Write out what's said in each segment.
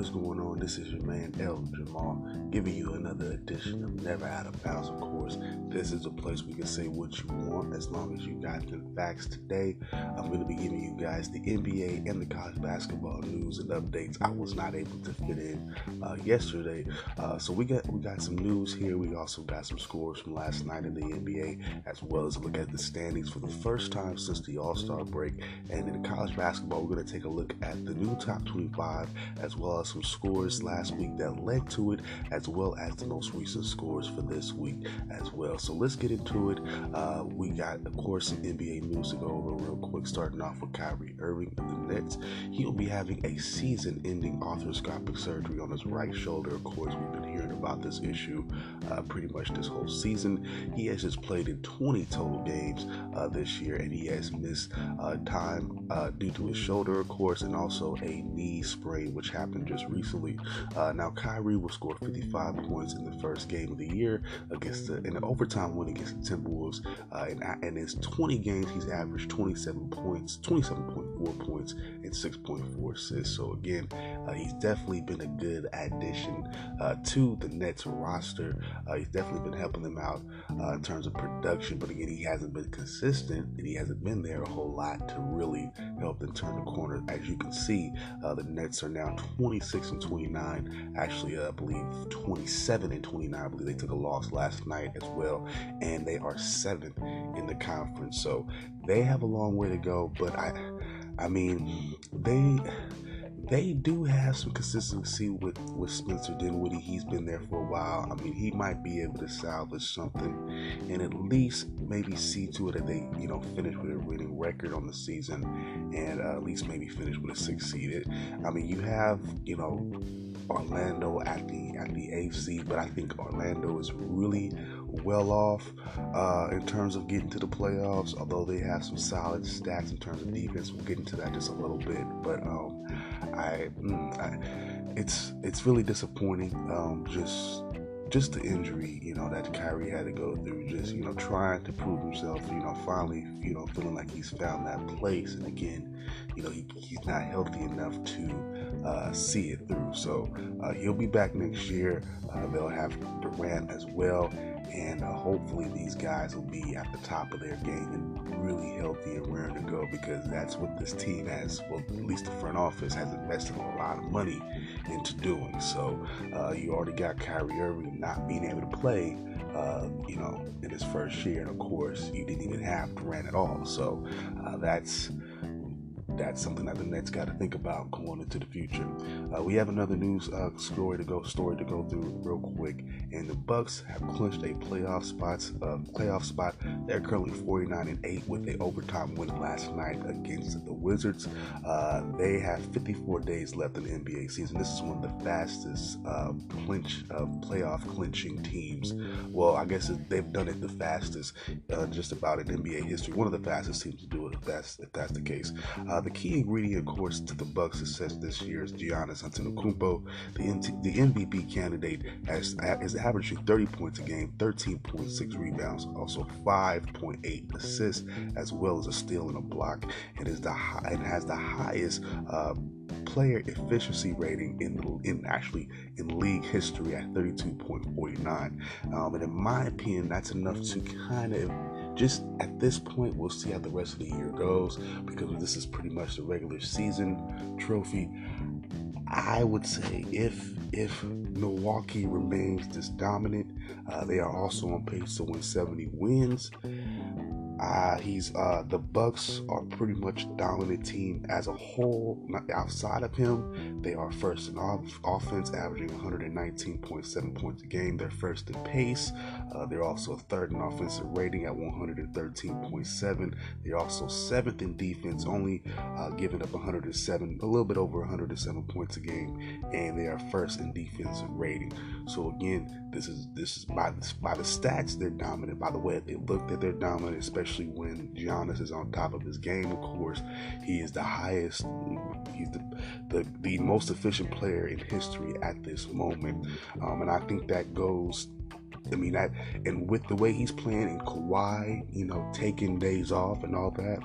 is going? This is your man El Jamal giving you another edition of Never Out of Bounds. Of course, this is a place we can say what you want as long as you got the facts. Today, I'm going to be giving you guys the NBA and the college basketball news and updates. I was not able to fit in uh, yesterday, uh, so we got we got some news here. We also got some scores from last night in the NBA, as well as look at the standings for the first time since the All Star break. And in college basketball, we're going to take a look at the new top 25 as well as some scores last week that led to it, as well as the most recent scores for this week as well. So let's get into it. Uh, we got, of course, some NBA news to go over real quick, starting off with Kyrie Irving of the Nets. He'll be having a season ending arthroscopic surgery on his right shoulder. Of course, we've been hearing about this issue uh, pretty much this whole season. He has just played in 20 total games uh, this year, and he has missed uh, time uh, due to his shoulder, of course, and also a knee sprain, which happened just recently. Uh, now, Kyrie will score 55 points in the first game of the year against the in an overtime win against the Timberwolves. Uh, and, in his 20 games, he's averaged 27 points, 27.4 points, and 6.4 assists. So again, he's definitely been a good addition uh, the Nets roster. Uh, he's definitely been helping them out uh, in terms of production, but again, he hasn't been consistent and he hasn't been there a whole lot to really help them turn the corner. As you can see, uh, the Nets are now 26 and 29. Actually, uh, I believe 27 and 29. I believe they took a loss last night as well, and they are seventh in the conference. So they have a long way to go. But I, I mean, they they do have some consistency with, with Spencer Dinwiddie. He's been there for a while. I mean, he might be able to salvage something and at least maybe see to it that they, you know, finish with a winning record on the season and uh, at least maybe finish with a six seeded. I mean, you have, you know, Orlando at the at the AFC, but I think Orlando is really well off uh, in terms of getting to the playoffs. Although they have some solid stats in terms of defense, we'll get into that just a little bit. But um, I, mm, I, it's it's really disappointing. Um, just just the injury, you know, that Kyrie had to go through, just, you know, trying to prove himself, you know, finally, you know, feeling like he's found that place. And again, you know, he, he's not healthy enough to uh, see it through. So uh, he'll be back next year. Uh, they'll have Durant as well and uh, hopefully these guys will be at the top of their game and really healthy and raring to go because that's what this team has well at least the front office has invested a lot of money into doing so uh, you already got Kyrie Irving not being able to play uh, you know in his first year and of course you didn't even have Durant at all so uh, that's that's something that the Nets got to think about going into the future. Uh, we have another news uh, story to go story to go through real quick, and the Bucks have clinched a playoff spots uh, playoff spot. They're currently 49 and 8 with a overtime win last night against the Wizards. Uh, they have 54 days left in the NBA season. This is one of the fastest uh, clinch uh, playoff clinching teams. Well, I guess they've done it the fastest just about in NBA history. One of the fastest teams to do it if that's if that's the case. the the key ingredient, of course, to the Bucks' success this year is Giannis Antetokounmpo. The, the MVP candidate has is averaging 30 points a game, 13.6 rebounds, also 5.8 assists, as well as a steal and a block. It is the high, it has the highest. Uh, player efficiency rating in in actually in league history at 32.49. Um, and in my opinion, that's enough to kind of just at this point, we'll see how the rest of the year goes because this is pretty much the regular season trophy. I would say if if Milwaukee remains this dominant, uh, they are also on pace to win 70 wins. Uh, he's uh, the Bucks are pretty much dominant team as a whole. Outside of him, they are first in off- offense, averaging 119.7 points a game. They're first in pace. Uh, they're also third in offensive rating at 113.7. They're also seventh in defense, only uh, giving up 107, a little bit over 107 points a game, and they are first in defensive rating. So again, this is this is by the, by the stats they're dominant. By the way they look that they're dominant, especially especially when Giannis is on top of his game. Of course, he is the highest, he's the the, the most efficient player in history at this moment, um, and I think that goes I mean that, and with the way he's playing in Kawhi, you know, taking days off and all that,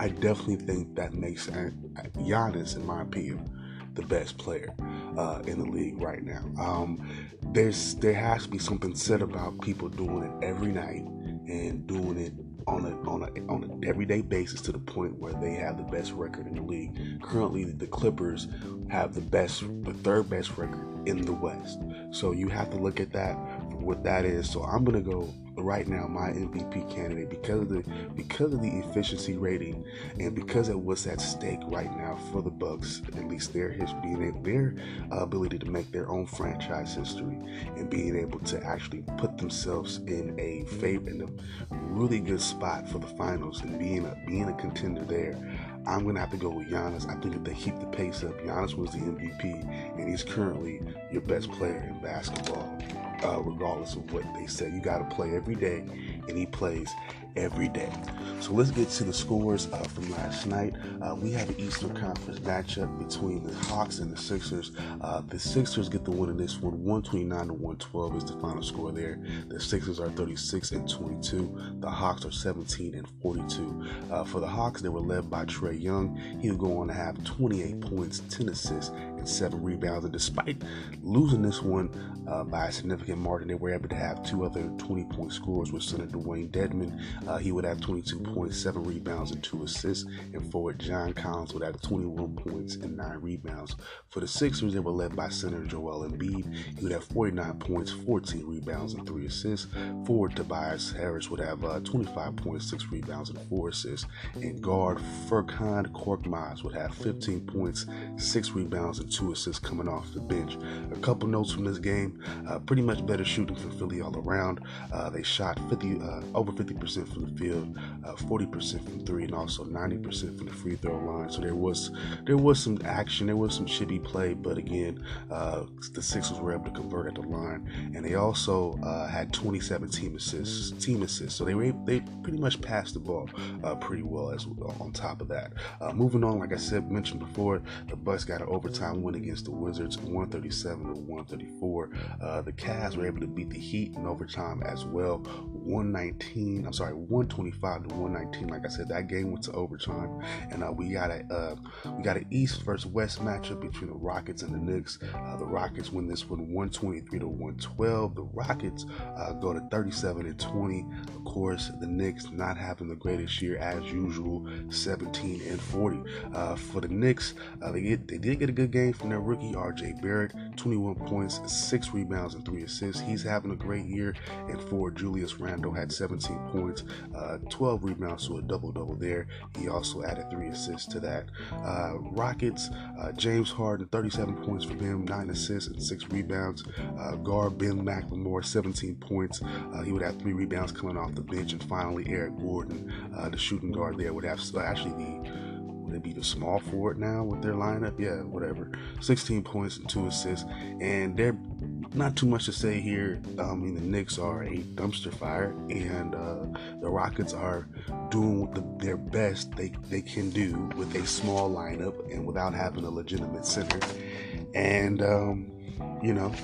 I definitely think that makes uh, Giannis, in my opinion, the best player uh, in the league right now. Um, there's there has to be something said about people doing it every night and doing it on a on a on an everyday basis to the point where they have the best record in the league. Currently, the Clippers have the best, the third best record in the West. So you have to look at that what that is. So I'm gonna go right now my MVP candidate because of the because of the efficiency rating and because of what's at stake right now for the Bucks, at least their history and their ability to make their own franchise history and being able to actually put themselves in a favor in a really good spot for the finals and being a being a contender there. I'm gonna have to go with Giannis. I think if they keep the pace up, Giannis was the MVP, and he's currently your best player in basketball uh, regardless of what they say. You got to play every day, and he plays every day. So let's get to the scores uh, from last night. Uh, we have an Eastern Conference matchup between the Hawks and the Sixers. Uh, the Sixers get the win in this one. 129 to 112 is the final score there. The Sixers are 36 and 22. The Hawks are 17 and 42. Uh, for the Hawks, they were led by Trae Young. He'll go on to have 28 points, 10 assists, and seven rebounds. And despite losing this one uh, by a significant margin, they were able to have two other 20 point scores with center Dewayne Dedmon. Uh, he would have 22.7 rebounds, and two assists. And forward John Collins would have 21 points and nine rebounds. For the Sixers, they were led by center Joel Embiid. He would have 49 points, 14 rebounds, and three assists. Forward Tobias Harris would have uh, 25 points, six rebounds, and four assists. And guard Furkan Korkmaz would have 15 points, six rebounds, and two assists coming off the bench. A couple notes from this game: uh, pretty much better shooting for Philly all around. Uh, they shot 50 uh, over 50% from the field, 40% uh, from three, and also 90% from the free throw line. So there was there was some action, there was some chippy play, but again, uh, the Sixers were able to convert at the line, and they also uh, had 27 team assists. Team assists, so they were they pretty much passed the ball pretty well as on top of that. moving on, like I said mentioned before, the Bucks got an overtime win against the Wizards, 137 to 134. Uh, the Cavs were able to beat the Heat in overtime as well, 119. I'm sorry, 125 to 119. Like I said, that game went to overtime, and uh, we got a uh, we got an East versus West matchup between the Rockets and the Knicks. Uh, the Rockets win this one 123 to 112. The Rockets uh, go to 37 and 20. Of course, the Knicks not having the greatest year as usual, 17 and 40. Uh, for the Knicks, they get, they did get a good game from their rookie RJ Barrett, 21 points, six rebounds, and three assists. He's having a great year. And for Julius Randle had 17 points, uh, 12 rebounds to a double double there. He also added three assists to that. Uh, Rockets, uh, James Harden, 37 points for him, nine assists and six rebounds. Uh, guard Ben McLemore, 17 points. Uh, he would have three rebounds coming off the bench. And finally, Eric Gordon, the shooting guard there, would have actually the would it be the small forward now with their lineup? Yeah, whatever. 16 points and two assists, and they're not too much to say here. I mean, the Knicks are a dumpster fire, and uh, the Rockets are doing the, their best they, they can do with a small lineup and without having a legitimate center. And, um, you know,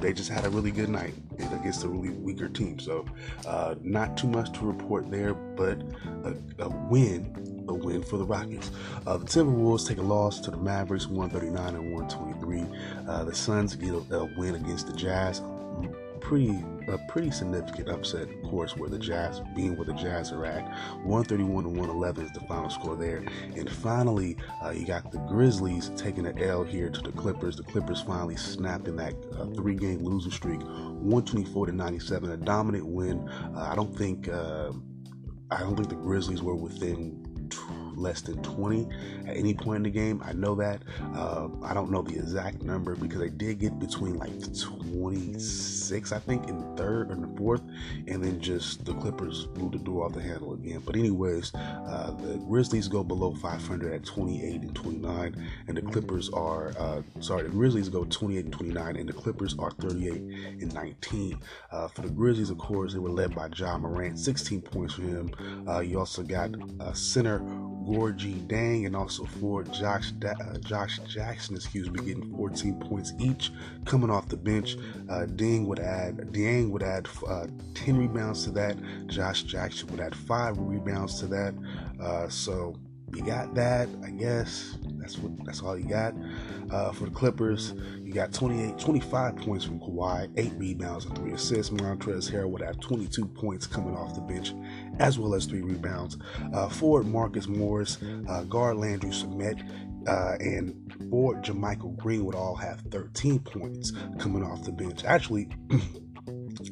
they just had a really good night against a really weaker team. So, uh, not too much to report there, but a, a win a win for the Rockets. Uh, the Timberwolves take a loss to the Mavericks, 139 and 123. Uh, the Suns get a, a, win against the Jazz. Pretty a pretty significant upset, of course, where the Jazz, being where the Jazz are at. 131 to 111 is the final score there. And finally, uh, you got the Grizzlies taking an L here to the Clippers. The Clippers finally snapped in that uh, three game losing streak, 124 to 97, a dominant win. Uh, I don't think. Uh, I don't think the Grizzlies were within less than 20 at any point in the game. I know that. Uh, I don't know the exact number because they did get between like 26, I think, in the third or the fourth, and then just the Clippers blew the door off the handle again. But anyways, uh, the Grizzlies go below 500 at 28 and 29, and the Clippers are uh, sorry, the Grizzlies go 28 and 29, and the Clippers are 38 and 19. Uh, for the Grizzlies, of course, they were led by Ja Morant, 16 points for him. Uh, you also got uh, Gorgui Dieng and also for Josh uh, Josh Jackson, excuse me, getting 14 points each coming off the bench. Uh, would add Dieng would add uh, 10 rebounds to that. Josh Jackson would add five rebounds to that. Uh, so you got that, I guess. That's what. That's all you got. Uh, for the Clippers, got 28, 25 points from Kawhi, 8 rebounds and 3 assists. Montrezl Harrell would have 22 points coming off the bench, as well as 3 rebounds. Uh, forward Marcus Morris, uh, guard Landry Shamet, uh, and forward JaMychal Green would all have 13 points coming off the bench. Actually,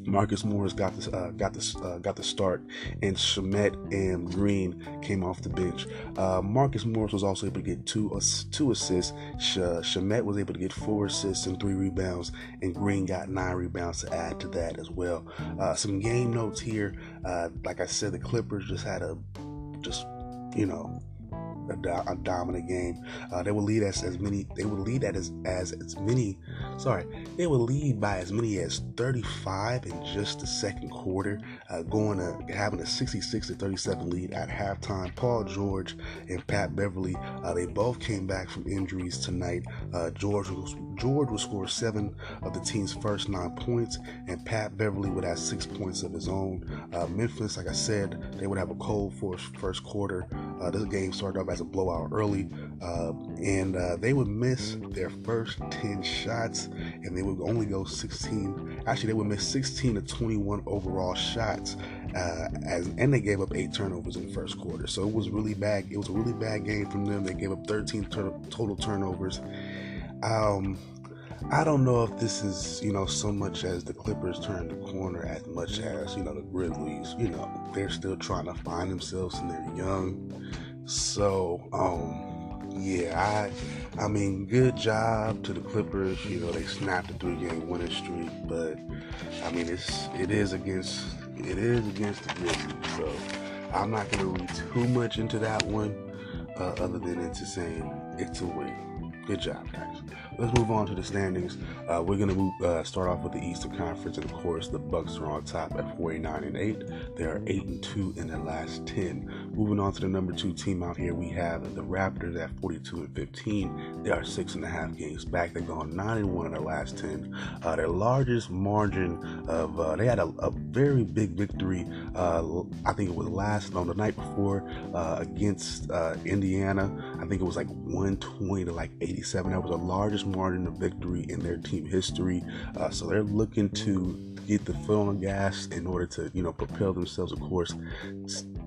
Marcus Morris got the uh, got the uh, got the start, and Shamet and Green came off the bench. Uh, Marcus Morris was also able to get two two assists. Sh- Shamet was able to get four assists and three rebounds, and Green got nine rebounds to add to that as well. Uh, some game notes here. Uh, like I said, the Clippers just had a just you know a, a dominant game. Uh, they would lead as as many. They would lead at as as as many. Sorry, they would lead by as many as 35 in just the second quarter, uh, going to having a 66 to 37 lead at halftime. Paul George and Pat Beverley, uh, they both came back from injuries tonight. Uh, George George would score seven of the team's first nine points, and Pat Beverley would have six points of his own. Uh, Memphis, like I said, they would have a cold first first quarter. Uh, this game started off as a blowout early, uh, and uh, they would miss their first 10 shots, and they would only go 16. Actually, they would miss 16 to 21 overall shots, uh, as and they gave up eight turnovers in the first quarter. So it was really bad. It was a really bad game from them. They gave up 13 tur- total turnovers. Um, I don't know if this is, you know, so much as the Clippers turned the corner as much as, you know, the Grizzlies, you know, they're still trying to find themselves and they're young. So, um, yeah, I I mean, good job to the Clippers. You know, they snapped a three game winning streak, but I mean it's it is against it is against the Grizzlies. So I'm not gonna read too much into that one, uh, other than into saying it's a win. Good job, guys. Let's move on to the standings. Uh, we're gonna move, uh, start off with the Eastern Conference, and of course, the Bucks are on top at 49 and 8. They are 8 and 2 in their last 10. Moving on to the number two team out here, we have the Raptors at 42 and 15. They are six and a half games back. They've gone 9 and 1 in their last 10. Uh, their largest margin of uh, they had a, a, very big victory. Uh, I think it was last on the night before uh, against Indiana. I think it was like 120 to like 87. That was the largest margin of victory in their team history. Uh, so they're looking to get the foot on gas in order to, you know, propel themselves, of course,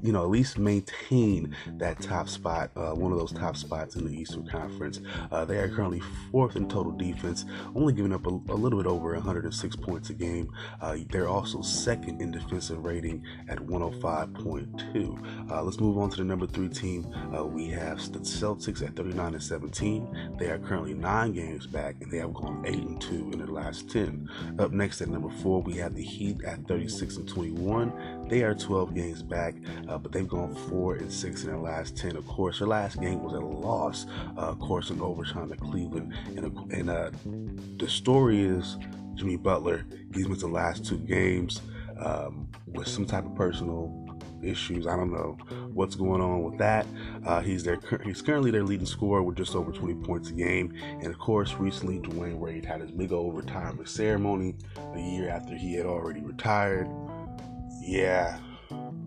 you know, at least maintain that top spot, uh, one of those top spots in the Eastern Conference. Uh, they are currently fourth in total defense, only giving up a, a little bit over 106 points a game. Uh, they're also second in defensive rating at 105.2. Uh, let's move on to the number three team. Uh, we have the Celtics at 39 and 17. They are currently nine games back, and they have gone eight and two in their last 10. Up next at number four, we have the Heat at 36 and 21. They are 12 games back, uh, but they've gone four and six in their last 10. Of course, their last game was a loss, uh, of course, in overtime to Cleveland. And, and uh, the story is Jimmy Butler. He's missed the last two games um, with some type of personal issues. I don't know what's going on with that. Uh, he's their he's currently their leading scorer with just over 20 points a game. And of course, recently Dwyane Wade had his big old retirement ceremony a year after he had already retired. Yeah.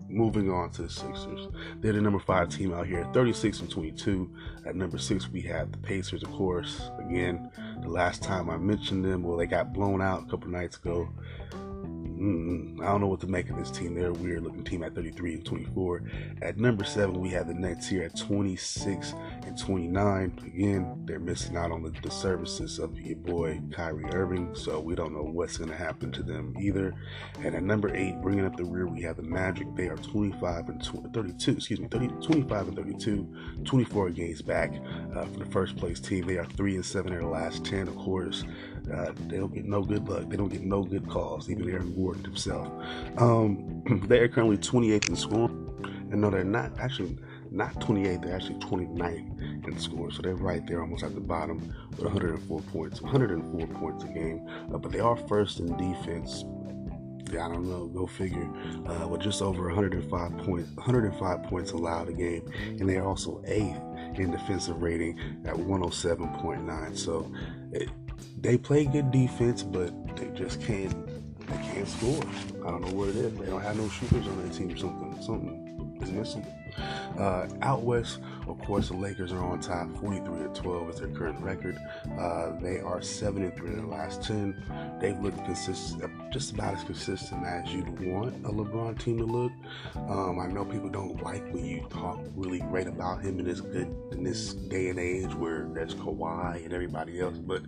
Moving on to the Sixers. They're the number five team out here, 36 and 22. At number six, we have the Pacers, of course. Again, the last time I mentioned them, well, they got blown out a couple nights ago. Mm-mm. I don't know what to make of this team. They're a weird looking team at 33 and 24. At number seven, we have the Nets here at 26 and 29. Again, they're missing out on the, the services of your boy Kyrie Irving, so we don't know what's going to happen to them either. And at number eight, bringing up the rear, we have the Magic. They are 25 and 20, 32, excuse me, 30, 25 and 32, 24 games back uh, from the first place team. They are three and seven in their last 10, of course. They don't get no good luck. They don't get no good calls, even Aaron Gordon himself. Um, they are currently 28th in scoring. And no, they're not actually not 28th, they're actually 29th in scoring. So they're right there almost at the bottom with 104 points, 104 points a game. Uh, but they are first in defense. I don't know, go figure. Uh, with just over 105 points, 105 points allowed a game, and they're also eighth in defensive rating at 107.9. So it, they play good defense, but they just can't they can't score. I don't know what it is. They don't have no shooters on their team or something. Something is missing. Uh, out west, Of course, the Lakers are on top, 43 and 12 is their current record. Uh, they are seven and three in the last 10. They've looked consistent, just about as consistent as you'd want a LeBron team to look. Um, I know people don't like when you talk really great about him in this good in this day and age where there's Kawhi and everybody else, but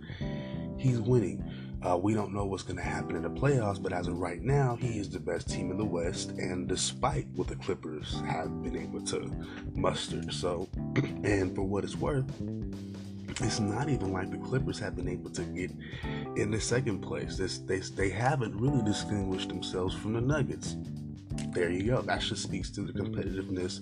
he's winning. Uh, we don't know what's going to happen in the playoffs, but as of right now, he is the best team in the West. And despite what the Clippers have been able to muster, so and for what it's worth, it's not even like the Clippers have been able to get in the second place. This, they they haven't really distinguished themselves from the Nuggets there you go. That just speaks to the competitiveness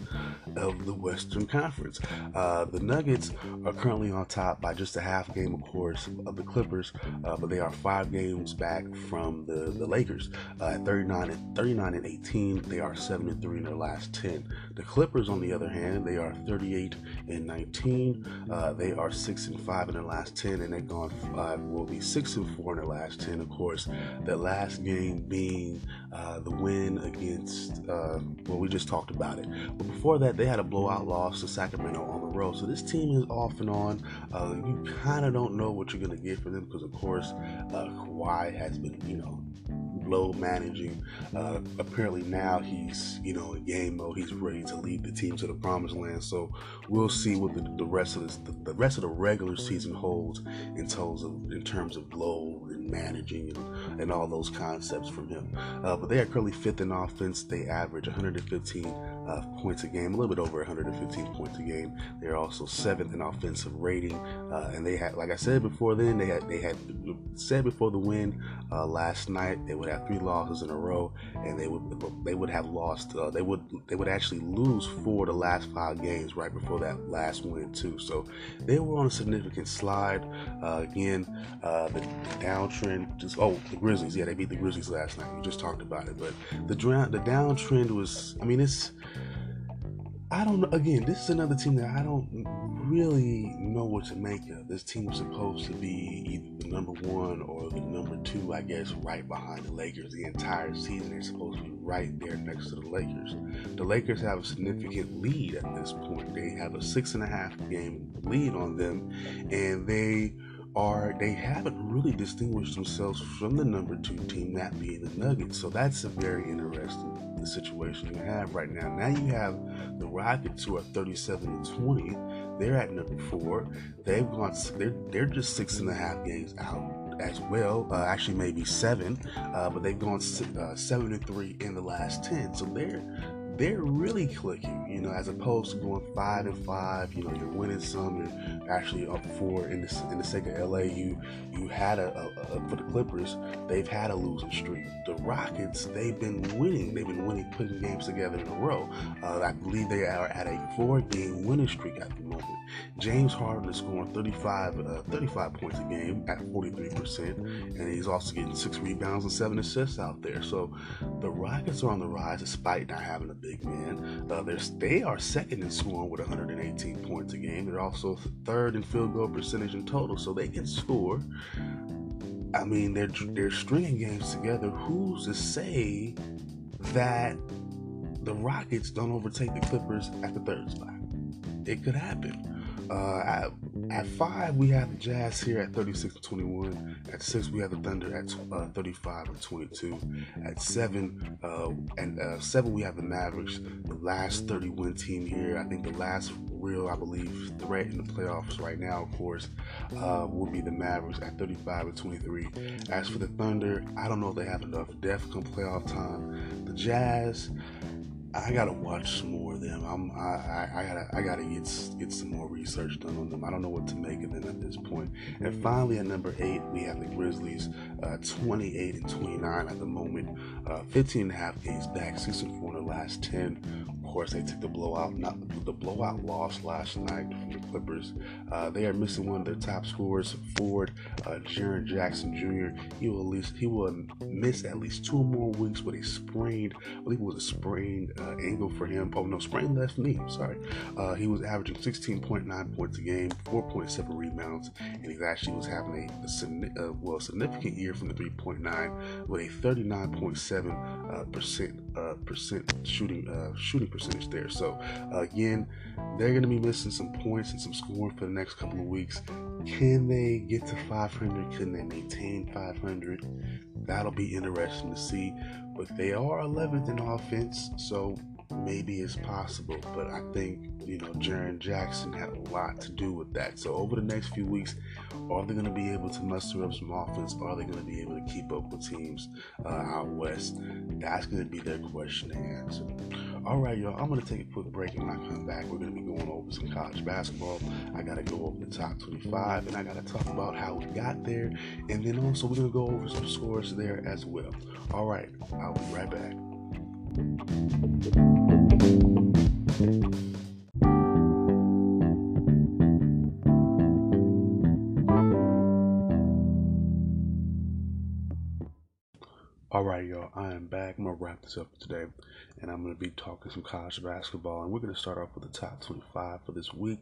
of the Western Conference. Uh, the Nuggets are currently on top by just a half game, of course, of the Clippers, uh, but they are five games back from the, the Lakers. Uh, at 39 and 39 and 18, they are seven and three in their last 10. The Clippers, on the other hand, they are 38 and 19. Uh, they are six and five in their last 10, and they've gone five. Will be six and four in their last 10. Of course, the last game being uh, the win against, uh, well, we just talked about it. But before that, they had a blowout loss to Sacramento on the road. So this team is off and on. Uh, you kind of don't know what you're going to get from them because, of course, uh, Kawhi has been, you know, low managing. Uh, apparently now he's, you know, in game mode. He's ready to lead the team to the promised land. So we'll see what the, the rest of this, the, the, rest of the regular season holds in terms of in terms of low and managing and, and all those concepts from him. Uh, but they are currently fifth in offense. They average 115 uh, points a game, a little bit over 115 points a game. They're also seventh in offensive rating, uh, and they had, like I said before, then they had they had said before the win uh, last night they would have three losses in a row, and they would they would have lost. Uh, they would they would actually lose four of the last five games right before that last win too. So they were on a significant slide. Uh, again, uh, the, downtrend just oh the Grizzlies, yeah, they beat the Grizzlies last night. We just talked about it, but the the downtrend was, I mean, it's I don't know. Again, this is another team that I don't really know what to make of. This team was supposed to be either the number one or the number two, I guess, right behind the Lakers the entire season. They're supposed to be right there next to the Lakers. The Lakers have a significant lead at this point. They have a six and a half game lead on them, and they are they haven't really distinguished themselves from the number two team, that being the Nuggets. So that's a very interesting situation you have right now. Now you have the Rockets who are 37 and 20. They're at number four. They've gone. They're they're just six and a half games out as well. Uh, actually, maybe seven, uh, but they've gone uh, seven and three in the last ten. So they're they're really clicking, you know, as opposed to going five and five. You know, you're winning some, you're actually up four. In the in the sake of LA, you you had a, a, a, for the Clippers, they've had a losing streak. The Rockets, they've been winning. They've been winning, putting games together in a row. Uh, I believe they are at a four-game winning streak at the moment. James Harden is scoring 35, uh, 35 points a game at 43%, and he's also getting six rebounds and seven assists out there. So the Rockets are on the rise despite not having a big man. Uh, they are second in scoring with 118 points a game. They're also third in field goal percentage in total, so they can score. I mean, they're they're stringing games together. Who's to say that the Rockets don't overtake the Clippers at the third spot? It could happen. Uh, at, at, five, we have the Jazz here at 36 and 21. At six, we have the Thunder at uh, 35 and 22. At seven, uh, and uh, seven, we have the Mavericks, the last 30 win team here. I think the last real, I believe, threat in the playoffs right now, of course, uh, will be the Mavericks at 35 and 23. As for the Thunder, I don't know if they have enough depth come playoff time. The Jazz, I gotta watch some more of them. I'm, I, I, I, gotta, I gotta get get some more research done on them. I don't know what to make of them at this point. And finally, at number eight, we have the Grizzlies, uh, 28 and 29 at the moment, uh, 15 and a half games back, six and four in the last 10 course, they took the blowout, not the blowout loss last night from the Clippers. Uh, they are missing one of their top scorers, Ford, uh, Jaren Jackson Jr. He will at least he will miss at least two more weeks with a sprained, I believe it was a sprained uh, ankle for him. Oh no, sprained left knee. Sorry. Uh, he was averaging 16.9 points a game, 4.7 rebounds, and he actually was having a, a uh, well significant year from the 3.9 with a 39.7 uh, percent uh, percent shooting uh, shooting percentage there. So again, they're going to be missing some points and some scoring for the next couple of weeks. Can they get to 500? Can they maintain 500? That'll be interesting to see. But they are 11th in offense, so maybe it's possible. But I think you know, Jaren Jackson had a lot to do with that. So over the next few weeks, are they going to be able to muster up some offense? Are they going to be able to keep up with teams uh, out west? That's going to be their question to answer. All right, y'all. I'm going to take a quick break, and when I come back, we're going to be going over some college basketball. I got to go over the top 25, and I got to talk about how we got there, and then also we're going to go over some scores there as well. All right, I'll be right back. Y'all, I am back. I'm to wrap this up today, and I'm to be talking some college basketball. And we're to start off with the top 25 for this week.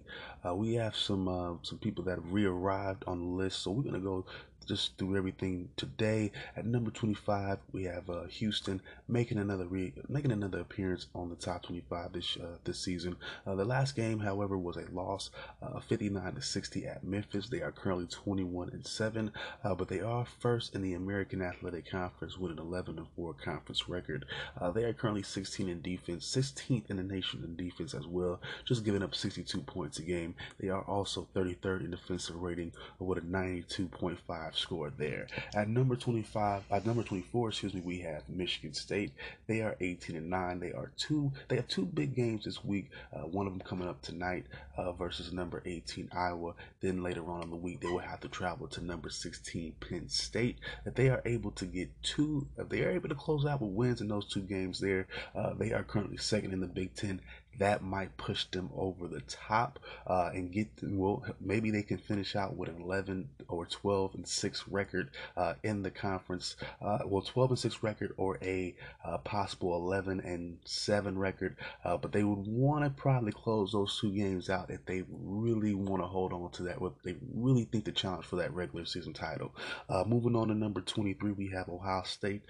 Uh, we have some uh, some people that have re-arrived on the list, so we're to go just through everything today. At number 25, we have uh, Houston making another re- making another appearance on the top 25 this uh, this season. Uh, the last game, however, was a loss, uh, 59 to 60 at Memphis. They are currently 21 and seven, uh, but they are first in the American Athletic Conference with an 11 and four conference record. Uh, they are currently 16 in defense, 16th in the nation in defense as well, just giving up 62 points a game. They are also 33rd in defensive rating with a 92.5 score there. At number 25, at number 24, excuse me, we have Michigan State. They are 18 and 9. They are two. They have two big games this week. Uh, one of them coming up tonight uh, versus number 18 Iowa. Then later on in the week, they will have to travel to number 16 Penn State. If they are able to get two, if they are able to close out with wins in those two games, there, uh, they are currently second in the Big Ten that might push them over the top uh, and get them, well maybe they can finish out with an 11 or 12 and 6 record uh, in the conference uh, well 12 and 6 record or a uh, possible 11 and 7 record uh, but they would want to probably close those two games out if they really want to hold on to that if they really think the challenge for that regular season title. Uh, moving on to number 23 we have Ohio State.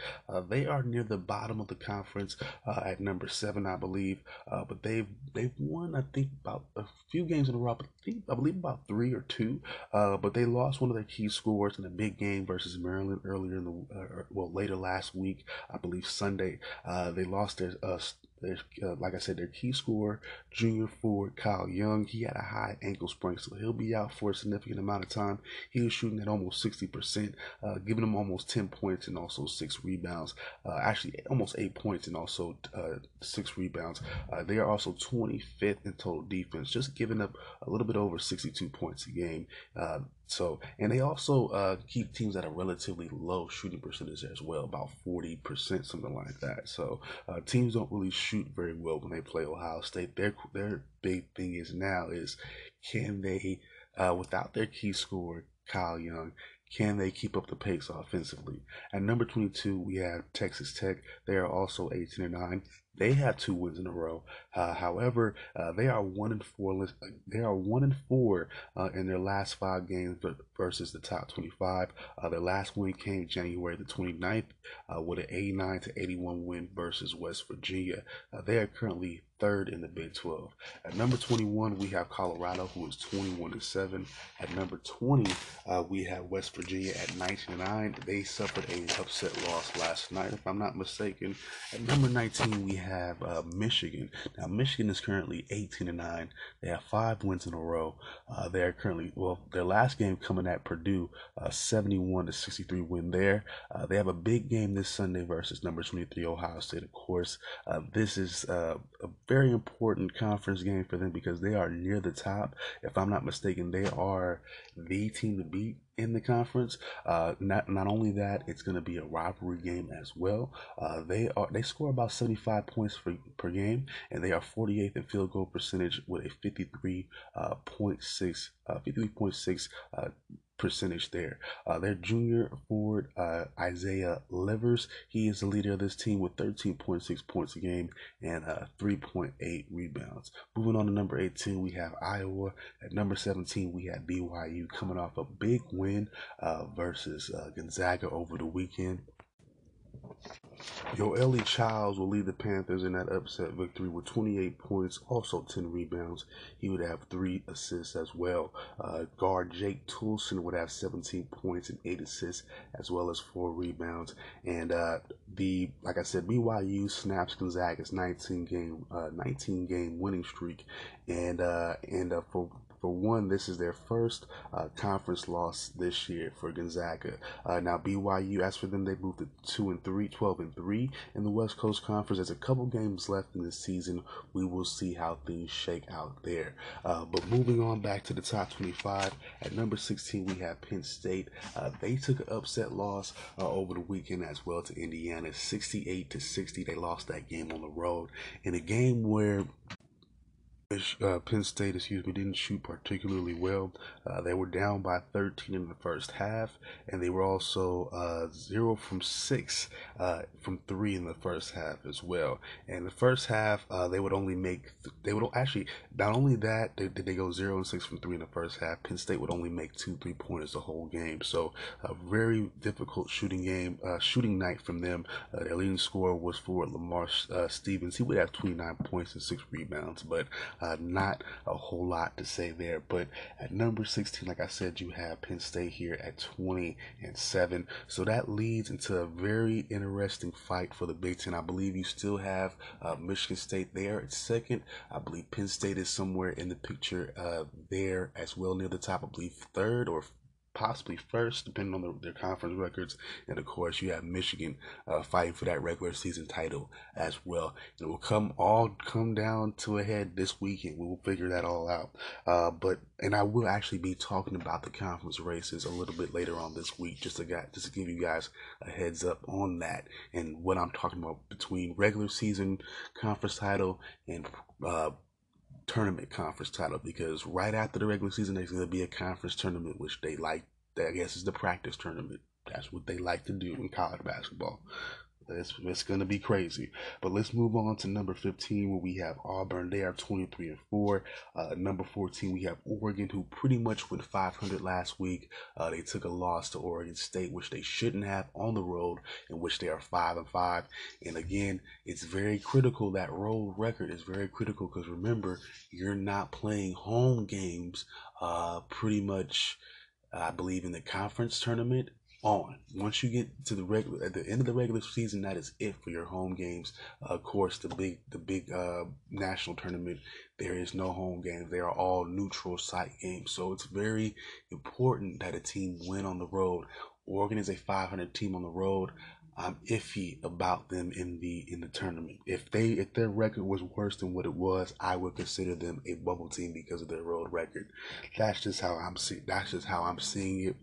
They are near the bottom of the conference at number 7 I believe but they they've they've won I think about a few games in a row. I think I believe about three or two. Uh, but they lost one of their key scores in a big game versus Maryland earlier in the uh, well later last week. I believe Sunday. Uh, they lost their uh, uh, like I said, their key scorer, junior forward Kyle Young, he had a high ankle sprain, so he'll be out for a significant amount of time. He was shooting at almost 60%, uh, giving them almost 10 points and also six rebounds. Uh, actually, almost eight points and also uh, six rebounds. Uh, they are also 25th in total defense, just giving up a little bit over 62 points a game. So, and they also uh, keep teams at a relatively low shooting percentage as well, about 40%, something like that. So, uh, teams don't really shoot very well when they play Ohio State. Their their big thing is now is can they, uh, without their key scorer Kyle Young, can they keep up the pace offensively? At number 22, we have Texas Tech. They are also 18 and 9. They have two wins in a row. Uh, however, uh, they are one and four. They are one and four uh, in their last five games versus the top 25. Uh, their last win came January the 29th uh, with an 89 to 81 win versus West Virginia. Uh, they are currently third in the Big 12. At number 21, we have Colorado, who is 21 and 7. At number 20, uh, we have West Virginia at 19 and 9. They suffered an upset loss last night, if I'm not mistaken. At number 19, we have uh, Michigan. Now, Michigan is currently 18 and 9. They have five wins in a row. Uh, they are currently, well, their last game coming at Purdue, uh, 71 to 63 win there. Uh, they have a big game this Sunday versus number 23 Ohio State, of course. Uh, this is a very important conference game for them because they are near the top. If I'm not mistaken, they are the team to beat in the conference. Uh, not not only that, it's going to be a rivalry game as well. Uh, they are they score about 75 points for, per game, and they are 48th in field goal percentage with a 53.6 uh, 53.6 uh, percentage there. Uh, their junior forward, uh, Isaiah Livers, he is the leader of this team with 13.6 points a game and uh, 3.8 rebounds. Moving on to number 18, we have Iowa. At number 17, we have BYU coming off a big win uh, versus uh, Gonzaga over the weekend. Yoeli Childs will lead the Panthers in that upset victory with 28 points, also 10 rebounds. He would have three assists as well. Uh, guard Jake Toolson would have 17 points and eight assists, as well as four rebounds. And uh, the like I said, BYU snaps Gonzaga's 19 game uh, 19 game winning streak, and uh, and uh, for for one, this is their first uh, conference loss this year for Gonzaga. Uh, now BYU, as for them, they moved to two and three, 12 and three in the West Coast Conference. There's a couple games left in the season. We will see how things shake out there. Uh, but moving on back to the top 25, at number 16 we have Penn State. Uh, they took an upset loss uh, over the weekend as well to Indiana, 68 to 60. They lost that game on the road in a game where uh, Penn State, excuse me, didn't shoot particularly well. Uh, they were down by 13 in the first half, and they were also uh, zero from six uh, from three in the first half as well. And the first half, uh, they would only make they would actually not only that did they, they go zero and six from three in the first half. Penn State would only make two three pointers the whole game. So a very difficult shooting game, uh, shooting night from them. their leading scorer was for Lamar Stevens. He would have 29 points and six rebounds, but uh, not a whole lot to say there. But at number 16, like I said, you have Penn State here at 20 and 7. So that leads into a very interesting fight for the Big Ten. I believe you still have uh, Michigan State there at second. I believe Penn State is somewhere in the picture uh, there as well near the top. I believe third or possibly first, depending on the, their conference records. And of course, you have Michigan uh, fighting for that regular season title as well. It will come all come down to a head this weekend. We will figure that all out. Uh, but and I will actually be talking about the conference races a little bit later on this week, just to get, just to give you guys a heads up on that and what I'm talking about between regular season conference title and uh, tournament conference title because right after the regular season, there's going to be a conference tournament, which they like. I guess is the practice tournament. That's what they like to do in college basketball. It's, it's going to be crazy. But let's move on to number 15, where we have Auburn. They are 23 and 4. Uh, number 14, we have Oregon, who pretty much went 500 last week. Uh, they took a loss to Oregon State, which they shouldn't have on the road, in which they are 5 and 5. And again, it's very critical. That road record is very critical because remember, you're not playing home games uh, pretty much. I believe in the conference tournament on. Once you get to the regular at the end of the regular season, that is it for your home games. Uh, of course, the big the big uh, national tournament, there is no home games. They are all neutral site games. So it's very important that a team win on the road. Oregon is a 500 team on the road. I'm iffy about them in the in the tournament. If they if their record was worse than what it was, I would consider them a bubble team because of their road record. That's just how I'm seeing. That's just how I'm seeing it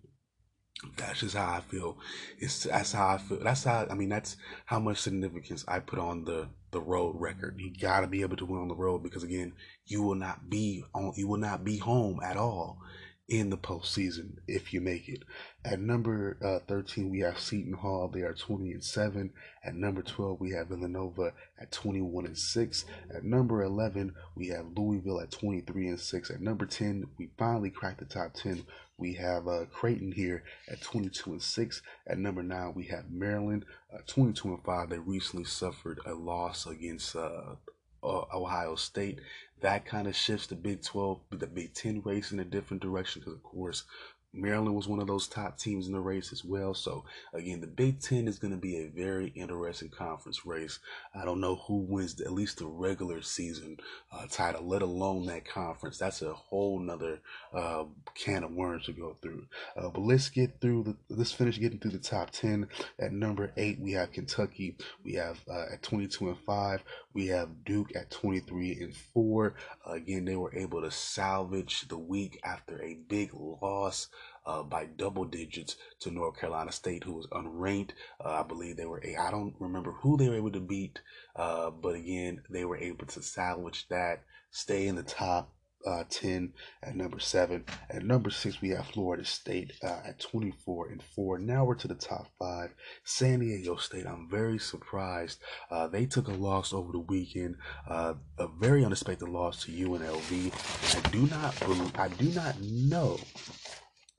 that's just how I feel. It's that's how I feel. That's how I mean. That's how much significance I put on the the road record. You got to be able to win on the road because again, you will not be on. You will not be home at all in the postseason if you make it. At number uh, 13, we have Seton Hall. They are 20 and 7. At number 12, we have Villanova at 21 and 6. At number 11, we have Louisville at 23 and 6. At number 10, we finally cracked the top 10. We have uh, Creighton here at 22 and 6. At number 9, we have Maryland uh, 22 and 5. They recently suffered a loss against uh, Ohio State. That kind of shifts the Big 12, the Big 10 race in a different direction because, of course, Maryland was one of those top teams in the race as well. So again, the Big Ten is going to be a very interesting conference race. I don't know who wins the, at least the regular season uh, title, let alone that conference. That's a whole nother uh, can of worms to go through. Uh, but let's get through the. Let's finish getting through the top ten. At number eight, we have Kentucky. We have uh, at twenty two and five. We have Duke at twenty three and four. again, they were able to salvage the week after a big loss uh, by double digits to North Carolina State, who was unranked. Uh, I believe they were a, I don't remember who they were able to beat, uh, but again, they were able to salvage that, stay in the top. Uh, 10 at number 7 at number 6 we have florida state uh, at 24 and 4 now we're to the top 5 san diego state i'm very surprised. Uh, they took a loss over the weekend uh, a very unexpected loss to unlv i do not believe, i do not know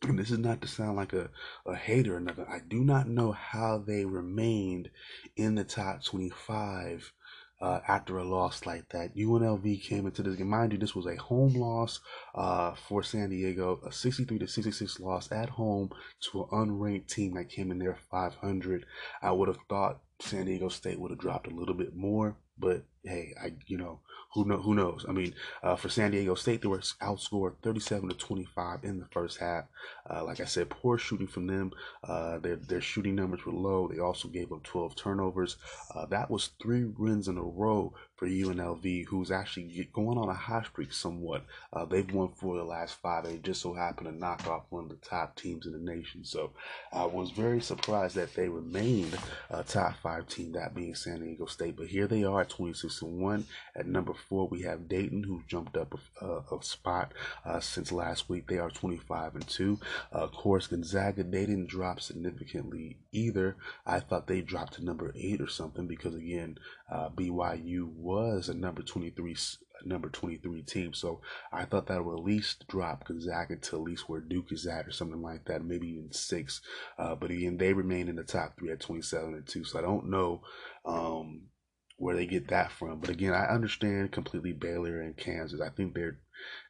and this is not to sound like a, a hater or nothing. I do not know how they remained in the top 25 uh, after a loss like that. UNLV came into this game. Mind you, this was a home loss uh, for San Diego, a 63 to 66 loss at home to an unranked team that came in there 500. I would have thought San Diego State would have dropped a little bit more, but hey, I you know who know who knows? I mean, uh, for San Diego State, they were outscored 37 to 25 in the first half. Uh, like I said, poor shooting from them. Uh, their their shooting numbers were low. They also gave up 12 turnovers. Uh, that was three wins in a row for UNLV, who's actually going on a hot streak somewhat. Uh, they've won four of the last five. They just so happened to knock off one of the top teams in the nation. So I was very surprised that they remained a top five team, that being San Diego State. But here they are at 26 and one. At number four, we have Dayton, who jumped up a, a, a spot uh, since last week. They are 25 and two. Uh, of course, Gonzaga, they didn't drop significantly either. I thought they dropped to number eight or something because again, uh, BYU was a number 23 number 23 team. So I thought that would at least drop Gonzaga to at least where Duke is at or something like that, maybe even six. Uh, but again, they remain in the top three at 27 and two. So I don't know um, where they get that from. But again, I understand completely Baylor and Kansas. I think they're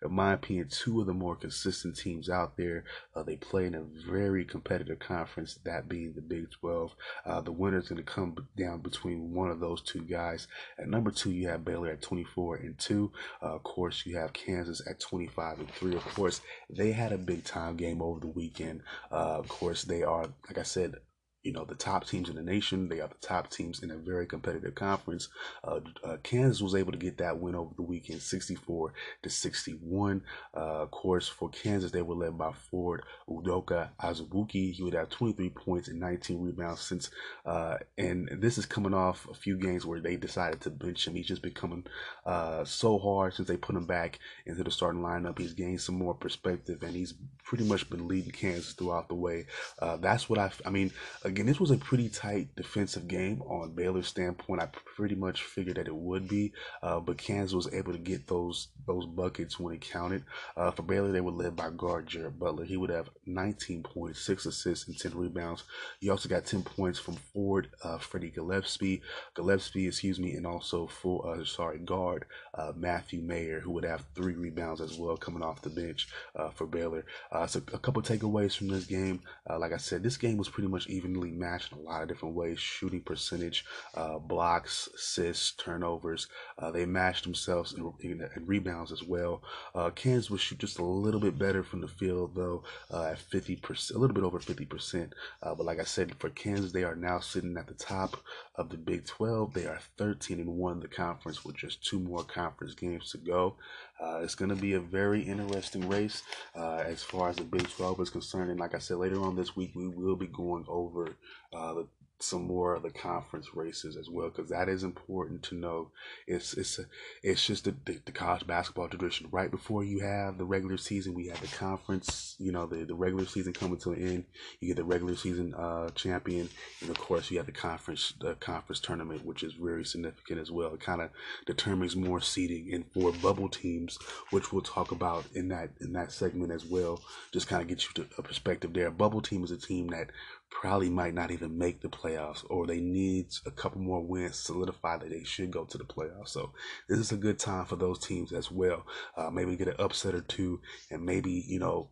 in my opinion, two of the more consistent teams out there. Uh, they play in a very competitive conference, that being the Big 12. Uh, the winner's going to come down between one of those two guys. At number two, you have Baylor at 24 and 2. Uh, of course, you have Kansas at 25 and 3. Of course, they had a big time game over the weekend. Uh, of course, they are, like I said, you know the top teams in the nation. They are the top teams in a very competitive conference. Uh, uh, Kansas was able to get that win over the weekend, 64 to 61. Uh, of course, for Kansas, they were led by Ford Udoka Azubuike. He would have 23 points and 19 rebounds since, uh, and this is coming off a few games where they decided to bench him. He's just becoming uh, so hard since they put him back into the starting lineup. He's gained some more perspective, and he's pretty much been leading Kansas throughout the way. Uh, that's what I, I mean. Again, this was a pretty tight defensive game on Baylor's standpoint. I pretty much figured that it would be, uh, but Kansas was able to get those those buckets when it counted. Uh, for Baylor, they were led by guard Jared Butler. He would have 19 points, six assists, and 10 rebounds. He also got 10 points from Ford uh, Freddie Gillespie, Gillespie, excuse me, and also for uh, sorry guard uh, Matthew Mayer, who would have three rebounds as well coming off the bench uh, for Baylor. So a couple takeaways from this game. Like I said, this game was pretty much evenly matched in a lot of different ways shooting percentage, uh, blocks, assists, turnovers. Uh, they matched themselves in, in, in rebounds as well. Uh, Kansas would shoot just a little bit better from the field, though, uh, at 50%, a little bit over 50%. Uh, but like I said, for Kansas, they are now sitting at the top of the Big 12. They are 13 and 1 in the conference with just two more conference games to go. Uh, it's going to be a very interesting race uh, as far as the Big 12 is concerned. And like I said, later on this week, we will be going over uh, the some more of the conference races as well because that is important to know. It's it's it's just the, the, the, college basketball tradition. Right before you have the regular season we have the conference you know the, the regular season coming to an end. You get the regular season uh, champion and of course you have the conference the conference tournament which is very significant as well. It kind of determines more seeding and for bubble teams which we'll talk about in that in that segment as well. Just kind of get you to a perspective there. A bubble team is a team that probably might not even make the playoffs or they need a couple more wins to solidify that they should go to the playoffs. So this is a good time for those teams as well. Uh, maybe get an upset or two and maybe, you know,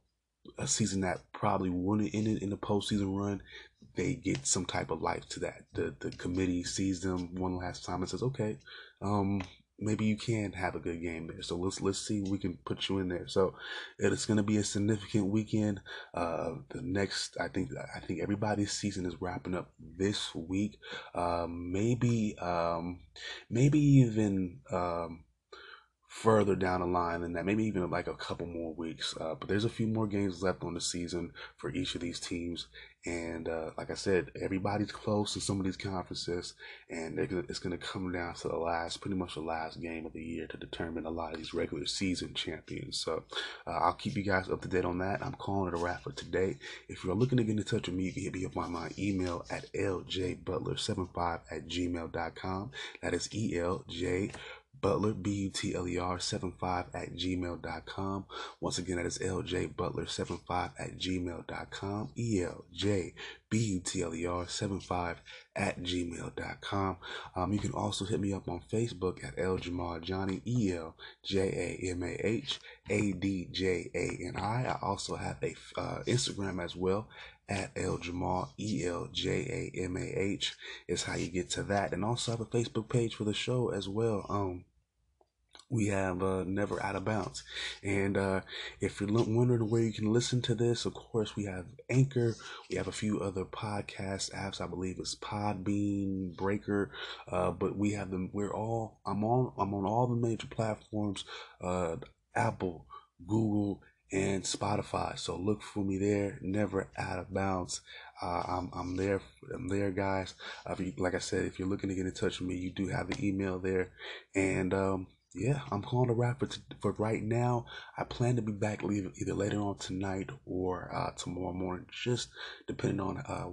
a season that probably wouldn't end it in the postseason run, they get some type of life to that. The the committee sees them one last time and says, okay, um, maybe you can have a good game there. So let's let's see we can put you in there. So it's going to be a significant weekend. Uh, the next, I think, I think everybody's season is wrapping up this week. Um, maybe, um, maybe even. Um, further down the line than that, maybe even like a couple more weeks. Uh, but there's a few more games left on the season for each of these teams. And uh, like I said, everybody's close in some of these conferences, and it's going to come down to the last, pretty much the last game of the year to determine a lot of these regular season champions. So uh, I'll keep you guys up to date on that. I'm calling it a wrap for today. If you're looking to get in touch with me, hit me up on my email at ljbutler75 at gmail.com. That is E L J Butler, B U T L E R 75 at gmail.com. Once again, that is LJ Butler 75 at gmail.com. E L J B U T L E R 75 at gmail.com. Um, you can also hit me up on Facebook at Eljamah Adjani, E L J A M A H A D J A N I. I also have a uh, Instagram as well at El Jamal, E L J A M A H is how you get to that. And also have a Facebook page for the show as well. Um, we have uh, Never Out of Bounds. And uh, if you're wondering where you can listen to this, of course, we have Anchor. We have a few other podcast apps. I believe it's Podbean, Breaker. Uh, but we have them. We're all. I'm on. I'm on all the major platforms. Uh, Apple, Google, and Spotify. So look for me there. Never out of bounds. Uh, I'm I'm there. I'm there, guys. You, like I said, if you're looking to get in touch with me, you do have the email there. And um, yeah, I'm calling a wrap for, t- for right now. I plan to be back either later on tonight or uh, tomorrow morning, just depending on uh,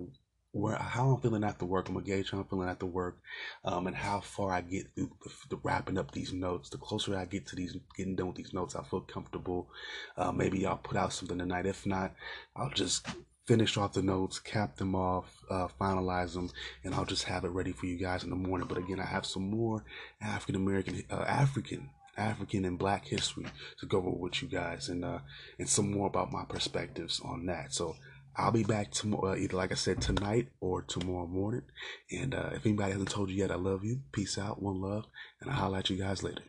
where how I'm feeling after work. I'm gonna gauge how I'm feeling after work, um, and how far I get through the, the, wrapping up these notes. The closer I get to these getting done with these notes, I feel comfortable. Uh, maybe I'll put out something tonight. If not, I'll just finish off the notes, cap them off, uh, finalize them, and I'll just have it ready for you guys in the morning. But again, I have some more African American, uh, African African and Black history to go over with you guys, and uh, and some more about my perspectives on that. So I'll be back tomorrow, uh, either like I said tonight or tomorrow morning. And uh, if anybody hasn't told you yet, I love you. Peace out, one love, and I'll at you guys later.